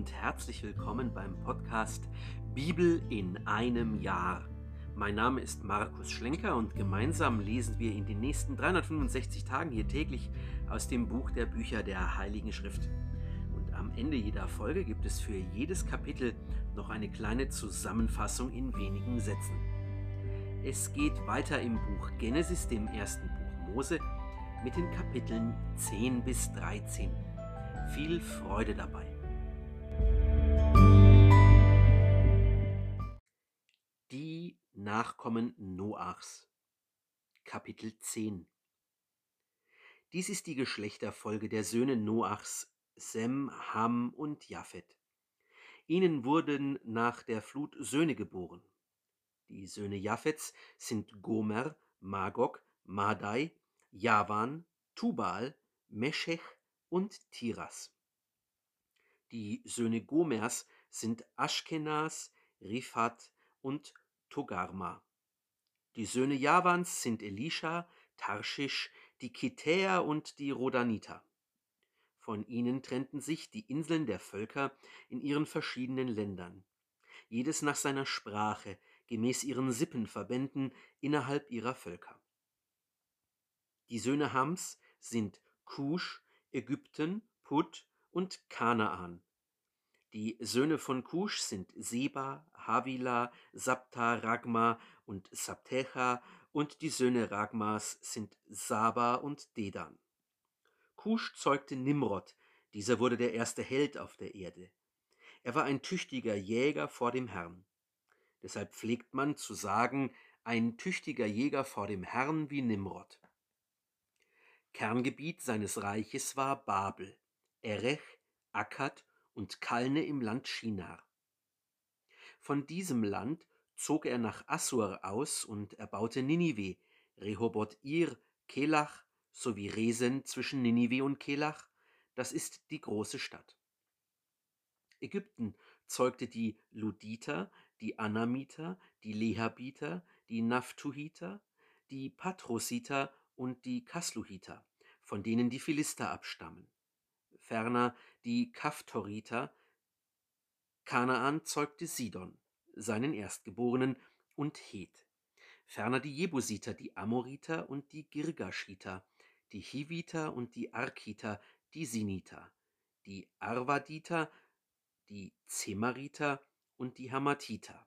und herzlich willkommen beim Podcast Bibel in einem Jahr. Mein Name ist Markus Schlenker und gemeinsam lesen wir in den nächsten 365 Tagen hier täglich aus dem Buch der Bücher der Heiligen Schrift. Und am Ende jeder Folge gibt es für jedes Kapitel noch eine kleine Zusammenfassung in wenigen Sätzen. Es geht weiter im Buch Genesis, dem ersten Buch Mose, mit den Kapiteln 10 bis 13. Viel Freude dabei. Nachkommen Noachs Kapitel 10 Dies ist die Geschlechterfolge der Söhne Noachs, Sem, Ham und Japhet. Ihnen wurden nach der Flut Söhne geboren. Die Söhne Japhets sind Gomer, Magog, Madai, Javan, Tubal, Meschech und Tiras. Die Söhne Gomers sind Aschkenas, Rifat und Togarma. Die Söhne Javans sind Elisha, Tarschisch, die Kitäer und die Rodaniter. Von ihnen trennten sich die Inseln der Völker in ihren verschiedenen Ländern, jedes nach seiner Sprache, gemäß ihren Sippenverbänden innerhalb ihrer Völker. Die Söhne Hams sind Kusch, Ägypten, Put und Kanaan. Die Söhne von Kusch sind Seba, Havila, Sabta, Ragma und Sabtecha und die Söhne Ragmas sind Saba und Dedan. Kusch zeugte Nimrod, dieser wurde der erste Held auf der Erde. Er war ein tüchtiger Jäger vor dem Herrn. Deshalb pflegt man zu sagen, ein tüchtiger Jäger vor dem Herrn wie Nimrod. Kerngebiet seines Reiches war Babel, Erech, Akkad und Kalne im Land Shinar. Von diesem Land zog er nach Assur aus und erbaute Ninive, Rehoboth Ir, Kelach sowie Resen zwischen Ninive und Kelach, das ist die große Stadt. Ägypten zeugte die Luditer, die Anamiter, die Lehabiter, die Naphtuhiter, die Patrositer und die Kasluhiter, von denen die Philister abstammen. Ferner die Kaphtoriter. Kanaan zeugte Sidon, seinen Erstgeborenen, und Het. Ferner die Jebusiter, die Amoriter und die Girgashiter, die Hiviter und die Arkiter, die Siniter, die Arvaditer, die Zemariter und die Hamatiter.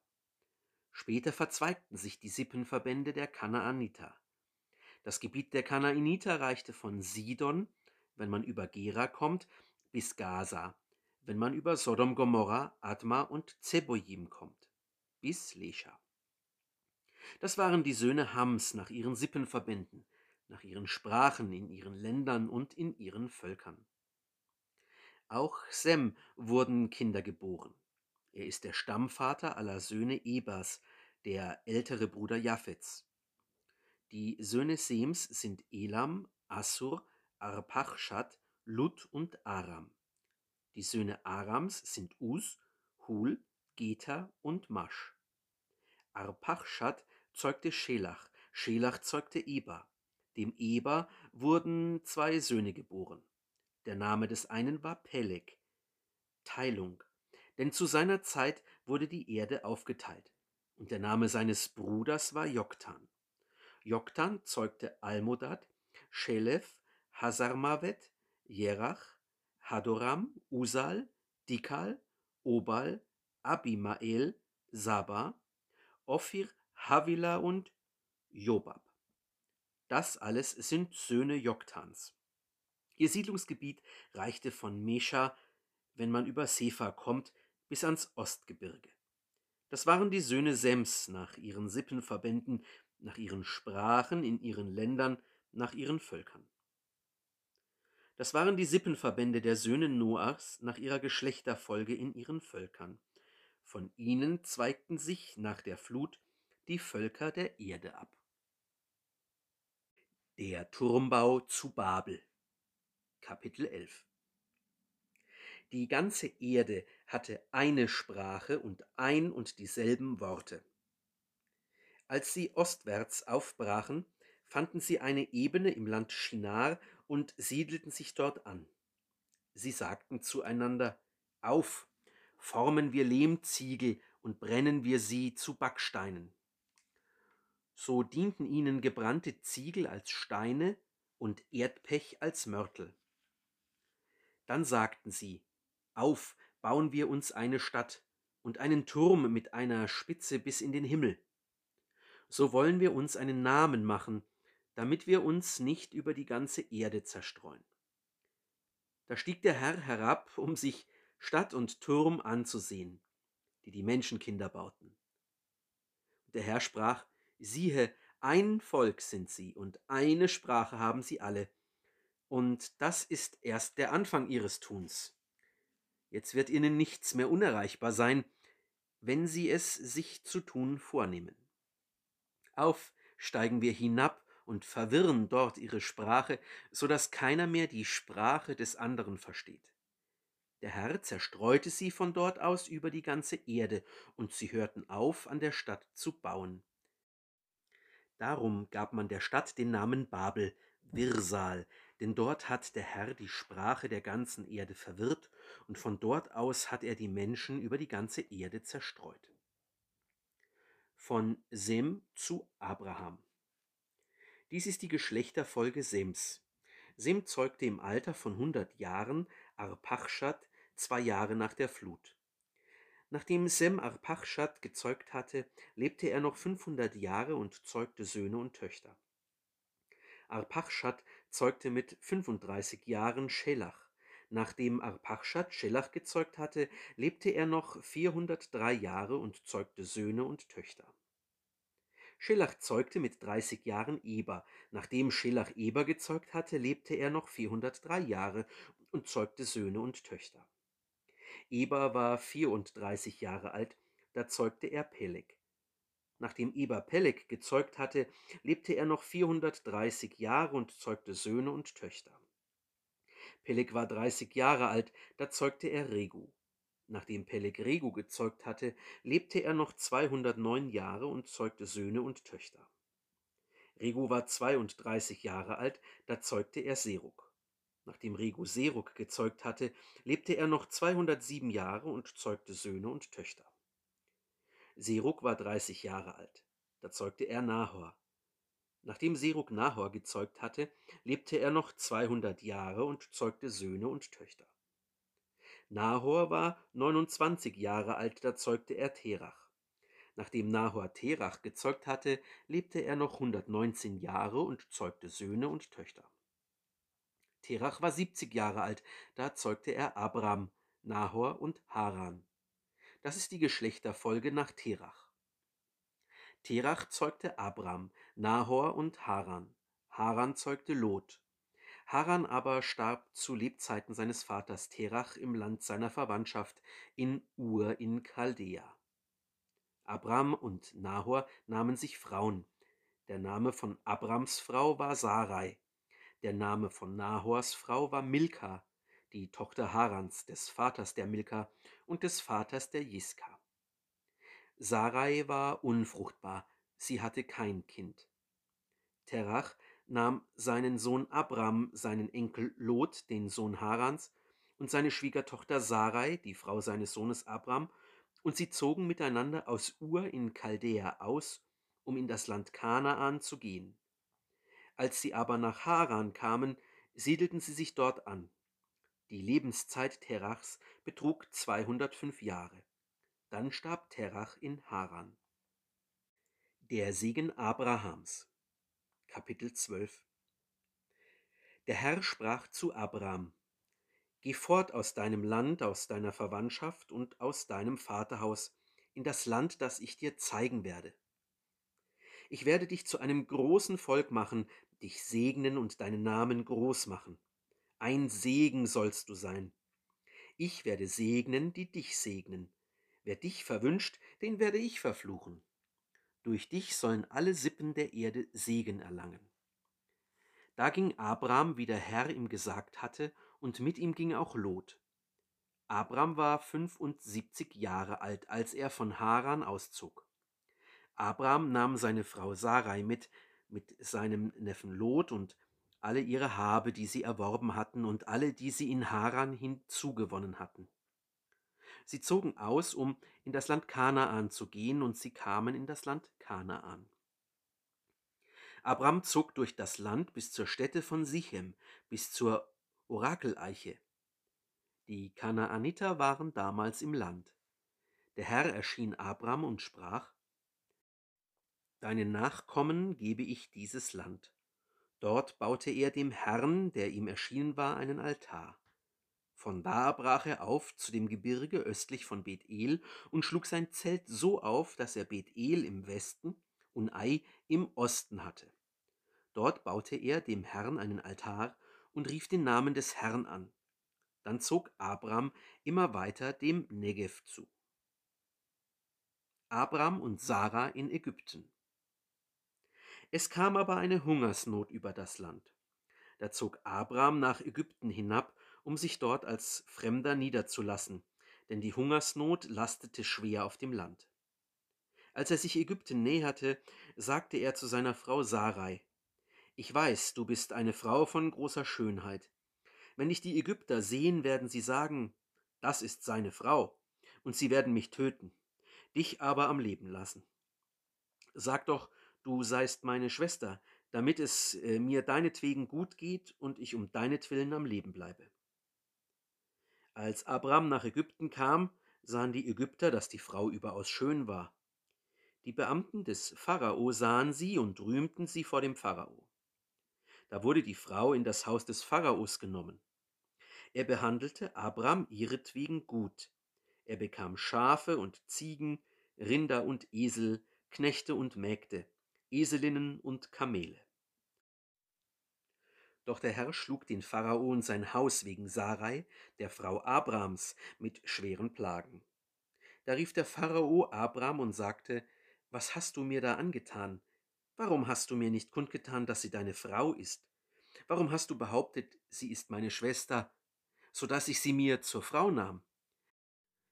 Später verzweigten sich die Sippenverbände der Kanaaniter. Das Gebiet der Kanaaniter reichte von Sidon, wenn man über Gera kommt, bis Gaza, wenn man über Sodom, Gomorra, Adma und Zeboim kommt, bis Lescha. Das waren die Söhne Hams nach ihren Sippenverbänden, nach ihren Sprachen, in ihren Ländern und in ihren Völkern. Auch Sem wurden Kinder geboren. Er ist der Stammvater aller Söhne Ebers, der ältere Bruder Japhets. Die Söhne Sems sind Elam, Assur, Arpachschad, Lut und Aram. Die Söhne Arams sind Us, Hul, Geta und Masch. Arpachschad zeugte Schelach, Schelach zeugte Eber. Dem Eber wurden zwei Söhne geboren. Der Name des einen war Peleg, Teilung, denn zu seiner Zeit wurde die Erde aufgeteilt. Und der Name seines Bruders war Joktan. Joktan zeugte Almodad, Schelef, Hasarmavet, Jerach, Hadoram, Usal, Dikal, Obal, Abimael, Saba, Ophir, Havila und Jobab. Das alles sind Söhne Joktans. Ihr Siedlungsgebiet reichte von Mesha, wenn man über Sefa kommt, bis ans Ostgebirge. Das waren die Söhne Sems nach ihren Sippenverbänden nach ihren Sprachen, in ihren Ländern, nach ihren Völkern. Das waren die Sippenverbände der Söhne Noachs nach ihrer Geschlechterfolge in ihren Völkern. Von ihnen zweigten sich nach der Flut die Völker der Erde ab. Der Turmbau zu Babel Kapitel 11 Die ganze Erde hatte eine Sprache und ein und dieselben Worte. Als sie ostwärts aufbrachen, fanden sie eine Ebene im Land Shinar und siedelten sich dort an. Sie sagten zueinander, Auf, formen wir Lehmziegel und brennen wir sie zu Backsteinen. So dienten ihnen gebrannte Ziegel als Steine und Erdpech als Mörtel. Dann sagten sie, Auf, bauen wir uns eine Stadt und einen Turm mit einer Spitze bis in den Himmel. So wollen wir uns einen Namen machen, damit wir uns nicht über die ganze Erde zerstreuen. Da stieg der Herr herab, um sich Stadt und Turm anzusehen, die die Menschenkinder bauten. Und der Herr sprach, siehe, ein Volk sind sie und eine Sprache haben sie alle, und das ist erst der Anfang ihres Tuns. Jetzt wird ihnen nichts mehr unerreichbar sein, wenn sie es sich zu tun vornehmen. Auf steigen wir hinab und verwirren dort ihre Sprache, so dass keiner mehr die Sprache des anderen versteht. Der Herr zerstreute sie von dort aus über die ganze Erde, und sie hörten auf, an der Stadt zu bauen. Darum gab man der Stadt den Namen Babel, Wirsal, denn dort hat der Herr die Sprache der ganzen Erde verwirrt, und von dort aus hat er die Menschen über die ganze Erde zerstreut. Von Sem zu Abraham. Dies ist die Geschlechterfolge Sems. Sem zeugte im Alter von hundert Jahren Arpachschad zwei Jahre nach der Flut. Nachdem Sem Arpachschad gezeugt hatte, lebte er noch 500 Jahre und zeugte Söhne und Töchter. Arpachschad zeugte mit 35 Jahren Schelach. Nachdem Arpachschad Schelach gezeugt hatte, lebte er noch 403 Jahre und zeugte Söhne und Töchter. Schelach zeugte mit 30 Jahren Eber. Nachdem Schelach Eber gezeugt hatte, lebte er noch 403 Jahre und zeugte Söhne und Töchter. Eber war 34 Jahre alt, da zeugte er Peleg. Nachdem Eber Peleg gezeugt hatte, lebte er noch 430 Jahre und zeugte Söhne und Töchter. Peleg war 30 Jahre alt, da zeugte er Regu. Nachdem Peleg Regu gezeugt hatte, lebte er noch 209 Jahre und zeugte Söhne und Töchter. Regu war 32 Jahre alt, da zeugte er Serug. Nachdem Regu Serug gezeugt hatte, lebte er noch 207 Jahre und zeugte Söhne und Töchter. Serug war 30 Jahre alt. Da zeugte er Nahor. Nachdem Serug Nahor gezeugt hatte, lebte er noch 200 Jahre und zeugte Söhne und Töchter. Nahor war 29 Jahre alt, da zeugte er Terach. Nachdem Nahor Terach gezeugt hatte, lebte er noch 119 Jahre und zeugte Söhne und Töchter. Terach war 70 Jahre alt, da zeugte er Abram, Nahor und Haran. Das ist die Geschlechterfolge nach Terach. Terach zeugte Abram, Nahor und Haran. Haran zeugte Lot. Haran aber starb zu Lebzeiten seines Vaters Terach im Land seiner Verwandtschaft in Ur in Chaldea. Abram und Nahor nahmen sich Frauen. Der Name von Abrams Frau war Sarai. Der Name von Nahors Frau war Milka, die Tochter Harans, des Vaters der Milka und des Vaters der Jiska. Sarai war unfruchtbar, sie hatte kein Kind. Terach nahm seinen Sohn Abram, seinen Enkel Lot, den Sohn Harans, und seine Schwiegertochter Sarai, die Frau seines Sohnes Abram, und sie zogen miteinander aus Ur in Chaldea aus, um in das Land Kanaan zu gehen. Als sie aber nach Haran kamen, siedelten sie sich dort an. Die Lebenszeit Terachs betrug 205 Jahre. Dann starb Terach in Haran. Der Segen Abrahams Kapitel 12 Der Herr sprach zu Abraham, Geh fort aus deinem Land, aus deiner Verwandtschaft und aus deinem Vaterhaus in das Land, das ich dir zeigen werde. Ich werde dich zu einem großen Volk machen, dich segnen und deinen Namen groß machen. Ein Segen sollst du sein. Ich werde segnen, die dich segnen. Wer dich verwünscht, den werde ich verfluchen. Durch dich sollen alle Sippen der Erde Segen erlangen. Da ging Abraham, wie der Herr ihm gesagt hatte, und mit ihm ging auch Lot. Abraham war fünfundsiebzig Jahre alt, als er von Haran auszog. Abraham nahm seine Frau Sarai mit, mit seinem Neffen Lot und alle ihre Habe, die sie erworben hatten, und alle, die sie in Haran hinzugewonnen hatten. Sie zogen aus, um in das Land Kanaan zu gehen, und sie kamen in das Land Kanaan. Abram zog durch das Land bis zur Stätte von Sichem, bis zur Orakeleiche. Die Kanaaniter waren damals im Land. Der Herr erschien Abram und sprach, Deinen Nachkommen gebe ich dieses Land. Dort baute er dem Herrn, der ihm erschienen war, einen Altar. Von da brach er auf zu dem Gebirge östlich von Bethel und schlug sein Zelt so auf, dass er Bethel im Westen und Ai im Osten hatte. Dort baute er dem Herrn einen Altar und rief den Namen des Herrn an. Dann zog Abram immer weiter dem Negev zu. Abram und Sarah in Ägypten. Es kam aber eine Hungersnot über das Land. Da zog Abram nach Ägypten hinab um sich dort als Fremder niederzulassen, denn die Hungersnot lastete schwer auf dem Land. Als er sich Ägypten näherte, sagte er zu seiner Frau Sarai, Ich weiß, du bist eine Frau von großer Schönheit. Wenn dich die Ägypter sehen, werden sie sagen, das ist seine Frau, und sie werden mich töten, dich aber am Leben lassen. Sag doch, du seist meine Schwester, damit es äh, mir deinetwegen gut geht und ich um deinetwillen am Leben bleibe. Als Abram nach Ägypten kam, sahen die Ägypter, dass die Frau überaus schön war. Die Beamten des Pharao sahen sie und rühmten sie vor dem Pharao. Da wurde die Frau in das Haus des Pharaos genommen. Er behandelte Abram ihretwegen gut. Er bekam Schafe und Ziegen, Rinder und Esel, Knechte und Mägde, Eselinnen und Kamele. Doch der Herr schlug den Pharao und sein Haus wegen Sarai, der Frau Abrams, mit schweren Plagen. Da rief der Pharao Abram und sagte, Was hast du mir da angetan? Warum hast du mir nicht kundgetan, dass sie deine Frau ist? Warum hast du behauptet, sie ist meine Schwester, so dass ich sie mir zur Frau nahm?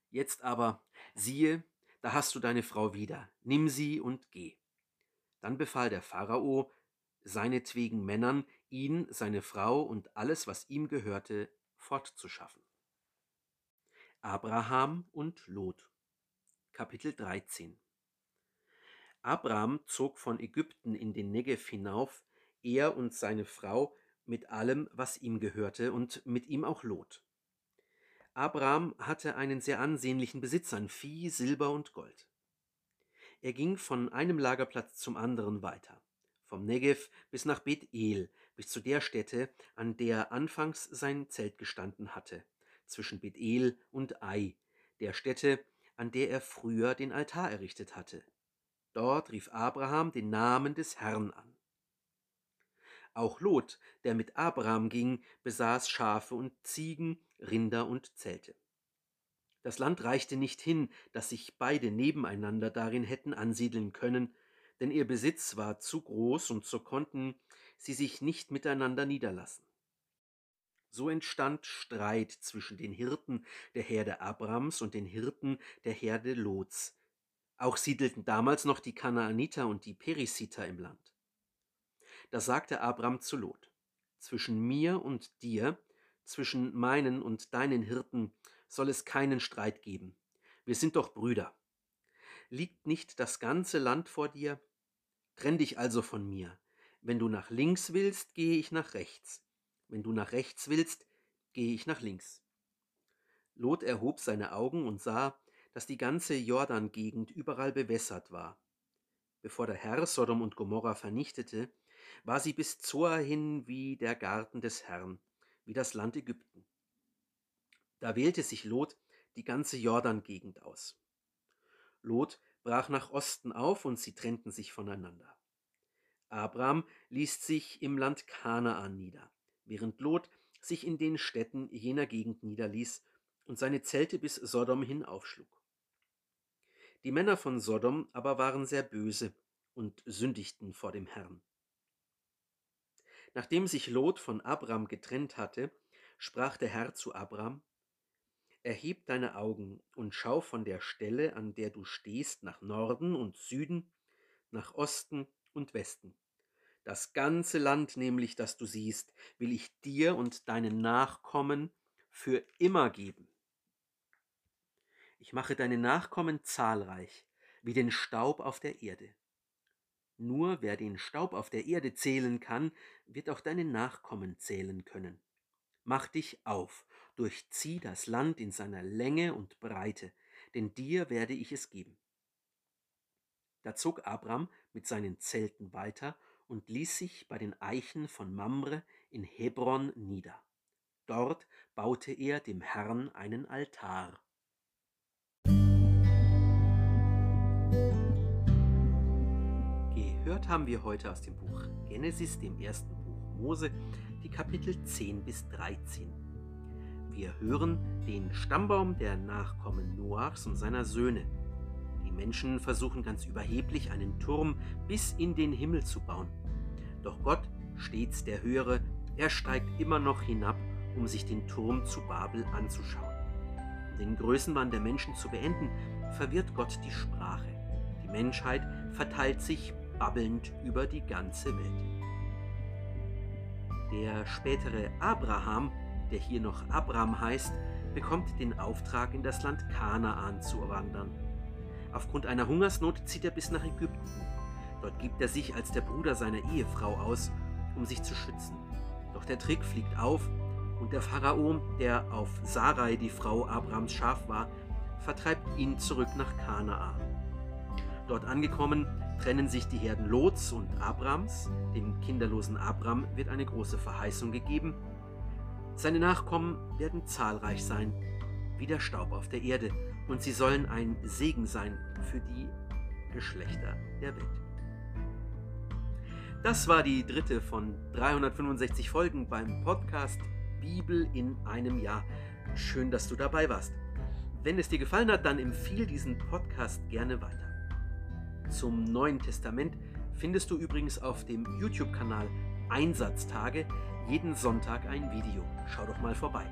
Jetzt aber, siehe, da hast du deine Frau wieder, nimm sie und geh. Dann befahl der Pharao seinetwegen Männern, ihn, seine Frau und alles, was ihm gehörte, fortzuschaffen. Abraham und Lot Kapitel 13 Abraham zog von Ägypten in den Negev hinauf, er und seine Frau mit allem, was ihm gehörte, und mit ihm auch Lot. Abraham hatte einen sehr ansehnlichen Besitz an Vieh, Silber und Gold. Er ging von einem Lagerplatz zum anderen weiter vom Negev bis nach Bet-El, bis zu der Stätte, an der anfangs sein Zelt gestanden hatte, zwischen Bet-El und Ai, der Stätte, an der er früher den Altar errichtet hatte. Dort rief Abraham den Namen des Herrn an. Auch Lot, der mit Abraham ging, besaß Schafe und Ziegen, Rinder und Zelte. Das Land reichte nicht hin, dass sich beide nebeneinander darin hätten ansiedeln können, denn ihr Besitz war zu groß und so konnten sie sich nicht miteinander niederlassen. So entstand Streit zwischen den Hirten der Herde Abrams und den Hirten der Herde Lots. Auch siedelten damals noch die Kanaaniter und die Perisiter im Land. Da sagte Abram zu Lot: Zwischen mir und dir, zwischen meinen und deinen Hirten soll es keinen Streit geben. Wir sind doch Brüder. Liegt nicht das ganze Land vor dir? Trenn dich also von mir. Wenn du nach links willst, gehe ich nach rechts. Wenn du nach rechts willst, gehe ich nach links. Lot erhob seine Augen und sah, dass die ganze Jordan-Gegend überall bewässert war. Bevor der Herr Sodom und Gomorra vernichtete, war sie bis Zoar hin wie der Garten des Herrn, wie das Land Ägypten. Da wählte sich Lot die ganze Jordan-Gegend aus. Lot brach nach Osten auf und sie trennten sich voneinander. Abraham ließ sich im Land Kanaan nieder, während Lot sich in den Städten jener Gegend niederließ und seine Zelte bis Sodom hin aufschlug. Die Männer von Sodom aber waren sehr böse und sündigten vor dem Herrn. Nachdem sich Lot von Abram getrennt hatte, sprach der Herr zu Abram, Erheb deine Augen und schau von der Stelle, an der du stehst, nach Norden und Süden, nach Osten und Westen. Das ganze Land nämlich, das du siehst, will ich dir und deinen Nachkommen für immer geben. Ich mache deine Nachkommen zahlreich, wie den Staub auf der Erde. Nur wer den Staub auf der Erde zählen kann, wird auch deine Nachkommen zählen können. Mach dich auf, durchzieh das Land in seiner Länge und Breite, denn dir werde ich es geben. Da zog Abram mit seinen Zelten weiter und ließ sich bei den Eichen von Mamre in Hebron nieder. Dort baute er dem Herrn einen Altar. Gehört haben wir heute aus dem Buch Genesis, dem ersten Buch Mose, die Kapitel 10 bis 13. Wir hören den Stammbaum der Nachkommen Noachs und seiner Söhne. Die Menschen versuchen ganz überheblich einen Turm bis in den Himmel zu bauen. Doch Gott, stets der Höhere, er steigt immer noch hinab, um sich den Turm zu Babel anzuschauen. Um den Größenwahn der Menschen zu beenden, verwirrt Gott die Sprache. Die Menschheit verteilt sich babbelnd über die ganze Welt. Der spätere Abraham, der hier noch Abram heißt, bekommt den Auftrag, in das Land Kanaan zu wandern. Aufgrund einer Hungersnot zieht er bis nach Ägypten. Dort gibt er sich als der Bruder seiner Ehefrau aus, um sich zu schützen. Doch der Trick fliegt auf und der Pharao, der auf Sarai, die Frau Abrams, scharf war, vertreibt ihn zurück nach Kanaan. Dort angekommen, trennen sich die Herden Lots und Abrams. Dem kinderlosen Abram wird eine große Verheißung gegeben. Seine Nachkommen werden zahlreich sein, wie der Staub auf der Erde, und sie sollen ein Segen sein für die Geschlechter der Welt. Das war die dritte von 365 Folgen beim Podcast Bibel in einem Jahr. Schön, dass du dabei warst. Wenn es dir gefallen hat, dann empfiehl diesen Podcast gerne weiter. Zum Neuen Testament findest du übrigens auf dem YouTube-Kanal Einsatztage jeden Sonntag ein Video. Schau doch mal vorbei.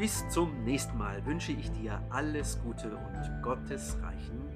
Bis zum nächsten Mal wünsche ich dir alles Gute und Gottes reichen Segen.